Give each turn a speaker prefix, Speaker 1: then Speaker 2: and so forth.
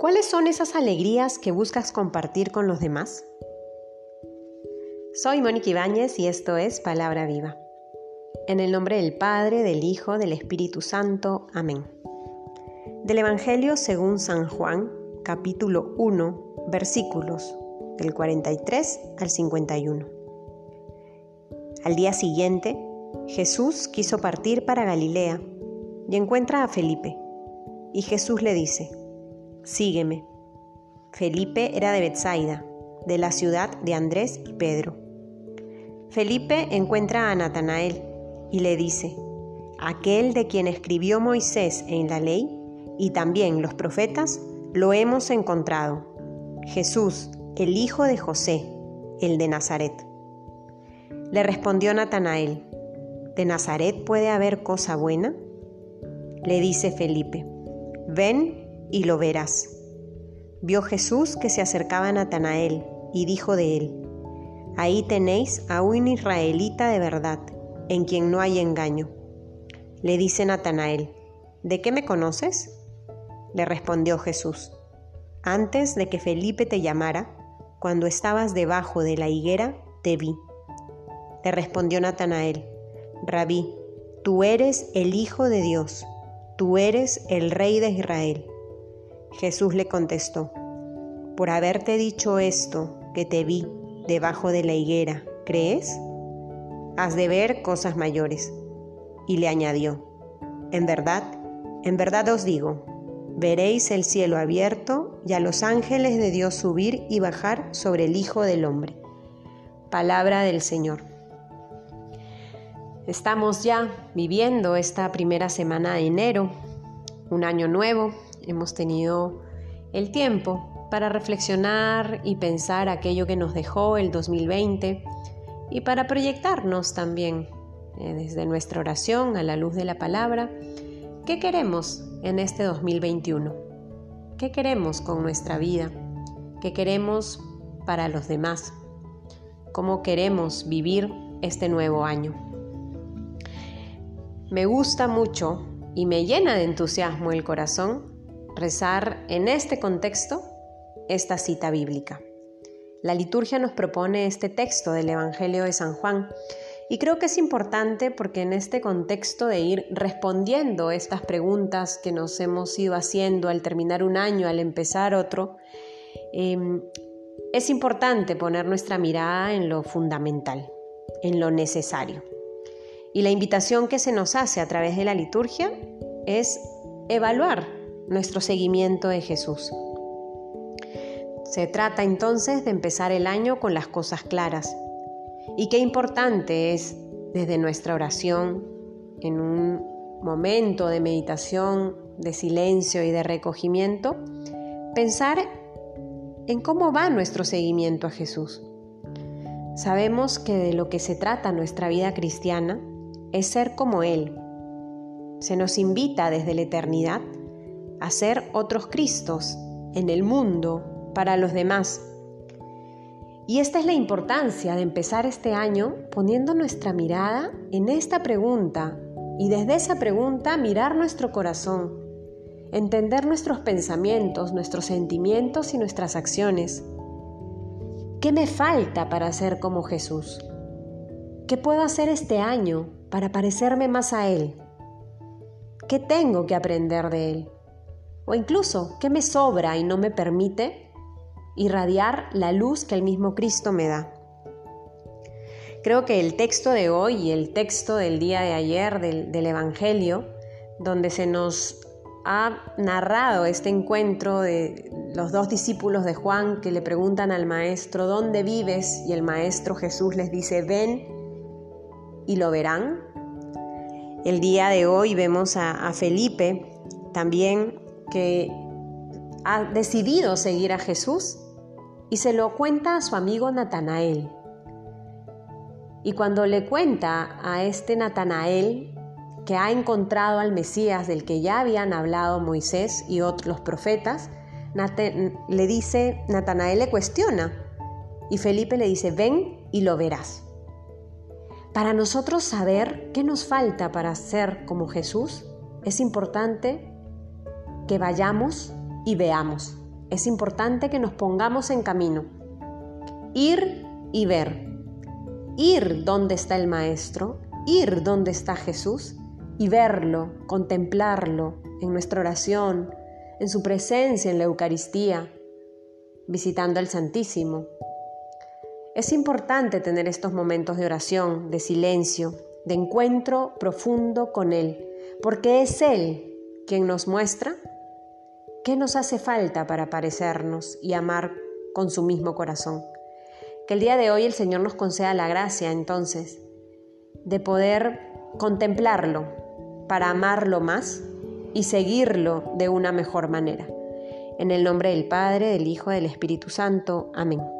Speaker 1: ¿Cuáles son esas alegrías que buscas compartir con los demás? Soy Mónica Ibáñez y esto es Palabra Viva. En el nombre del Padre, del Hijo, del Espíritu Santo. Amén. Del Evangelio según San Juan, capítulo 1, versículos del 43 al 51. Al día siguiente, Jesús quiso partir para Galilea y encuentra a Felipe. Y Jesús le dice, Sígueme. Felipe era de Bethsaida, de la ciudad de Andrés y Pedro. Felipe encuentra a Natanael y le dice, Aquel de quien escribió Moisés en la ley y también los profetas, lo hemos encontrado. Jesús, el hijo de José, el de Nazaret. Le respondió Natanael, ¿de Nazaret puede haber cosa buena? Le dice Felipe, ven y lo verás. Vio Jesús que se acercaba a Natanael y dijo de él, Ahí tenéis a un israelita de verdad, en quien no hay engaño. Le dice Natanael, ¿de qué me conoces? Le respondió Jesús, antes de que Felipe te llamara, cuando estabas debajo de la higuera, te vi. Le respondió Natanael, Rabí, tú eres el Hijo de Dios tú eres el rey de Israel. Jesús le contestó, por haberte dicho esto que te vi debajo de la higuera, ¿crees? Has de ver cosas mayores. Y le añadió, en verdad, en verdad os digo, veréis el cielo abierto y a los ángeles de Dios subir y bajar sobre el Hijo del Hombre. Palabra del Señor. Estamos ya viviendo esta primera semana de enero, un año nuevo. Hemos tenido el tiempo para reflexionar y pensar aquello que nos dejó el 2020 y para proyectarnos también eh, desde nuestra oración a la luz de la palabra, ¿qué queremos en este 2021? ¿Qué queremos con nuestra vida? ¿Qué queremos para los demás? ¿Cómo queremos vivir este nuevo año? Me gusta mucho y me llena de entusiasmo el corazón rezar en este contexto esta cita bíblica. La liturgia nos propone este texto del Evangelio de San Juan y creo que es importante porque en este contexto de ir respondiendo estas preguntas que nos hemos ido haciendo al terminar un año, al empezar otro, em, es importante poner nuestra mirada en lo fundamental, en lo necesario. Y la invitación que se nos hace a través de la liturgia es evaluar nuestro seguimiento de Jesús. Se trata entonces de empezar el año con las cosas claras. Y qué importante es desde nuestra oración, en un momento de meditación, de silencio y de recogimiento, pensar en cómo va nuestro seguimiento a Jesús. Sabemos que de lo que se trata nuestra vida cristiana es ser como Él. Se nos invita desde la eternidad a ser otros Cristos en el mundo para los demás. Y esta es la importancia de empezar este año poniendo nuestra mirada en esta pregunta y desde esa pregunta mirar nuestro corazón, entender nuestros pensamientos, nuestros sentimientos y nuestras acciones. ¿Qué me falta para ser como Jesús? ¿Qué puedo hacer este año para parecerme más a Él? ¿Qué tengo que aprender de Él? O incluso, ¿qué me sobra y no me permite irradiar la luz que el mismo Cristo me da? Creo que el texto de hoy y el texto del día de ayer del, del Evangelio, donde se nos ha narrado este encuentro de los dos discípulos de Juan que le preguntan al maestro, ¿dónde vives? Y el maestro Jesús les dice, ven y lo verán. El día de hoy vemos a, Felipe también que ha decidido seguir a Jesús y se lo cuenta a su amigo Natanael. Y cuando le cuenta a este Natanael que ha encontrado al Mesías del que ya habían hablado Moisés y otros profetas, le dice, Natanael le cuestiona y Felipe le dice, ven y lo verás. Para nosotros saber qué nos falta para ser como Jesús, es importante que vayamos y veamos. es importante que nos pongamos en camino. Ir y ver. Ir donde está el Maestro, ir donde está Jesús y verlo, contemplarlo en nuestra oración, en su presencia en la Eucaristía, visitando al Santísimo. Es importante tener estos momentos de oración, de silencio, de encuentro profundo con Él, porque es Él quien nos muestra qué nos hace falta para parecernos y amar con su mismo corazón. Que el día de hoy el Señor nos conceda la gracia entonces de poder contemplarlo para amarlo más y seguirlo de una mejor manera. En el nombre del Padre, del Hijo, del Espíritu Santo. Amén.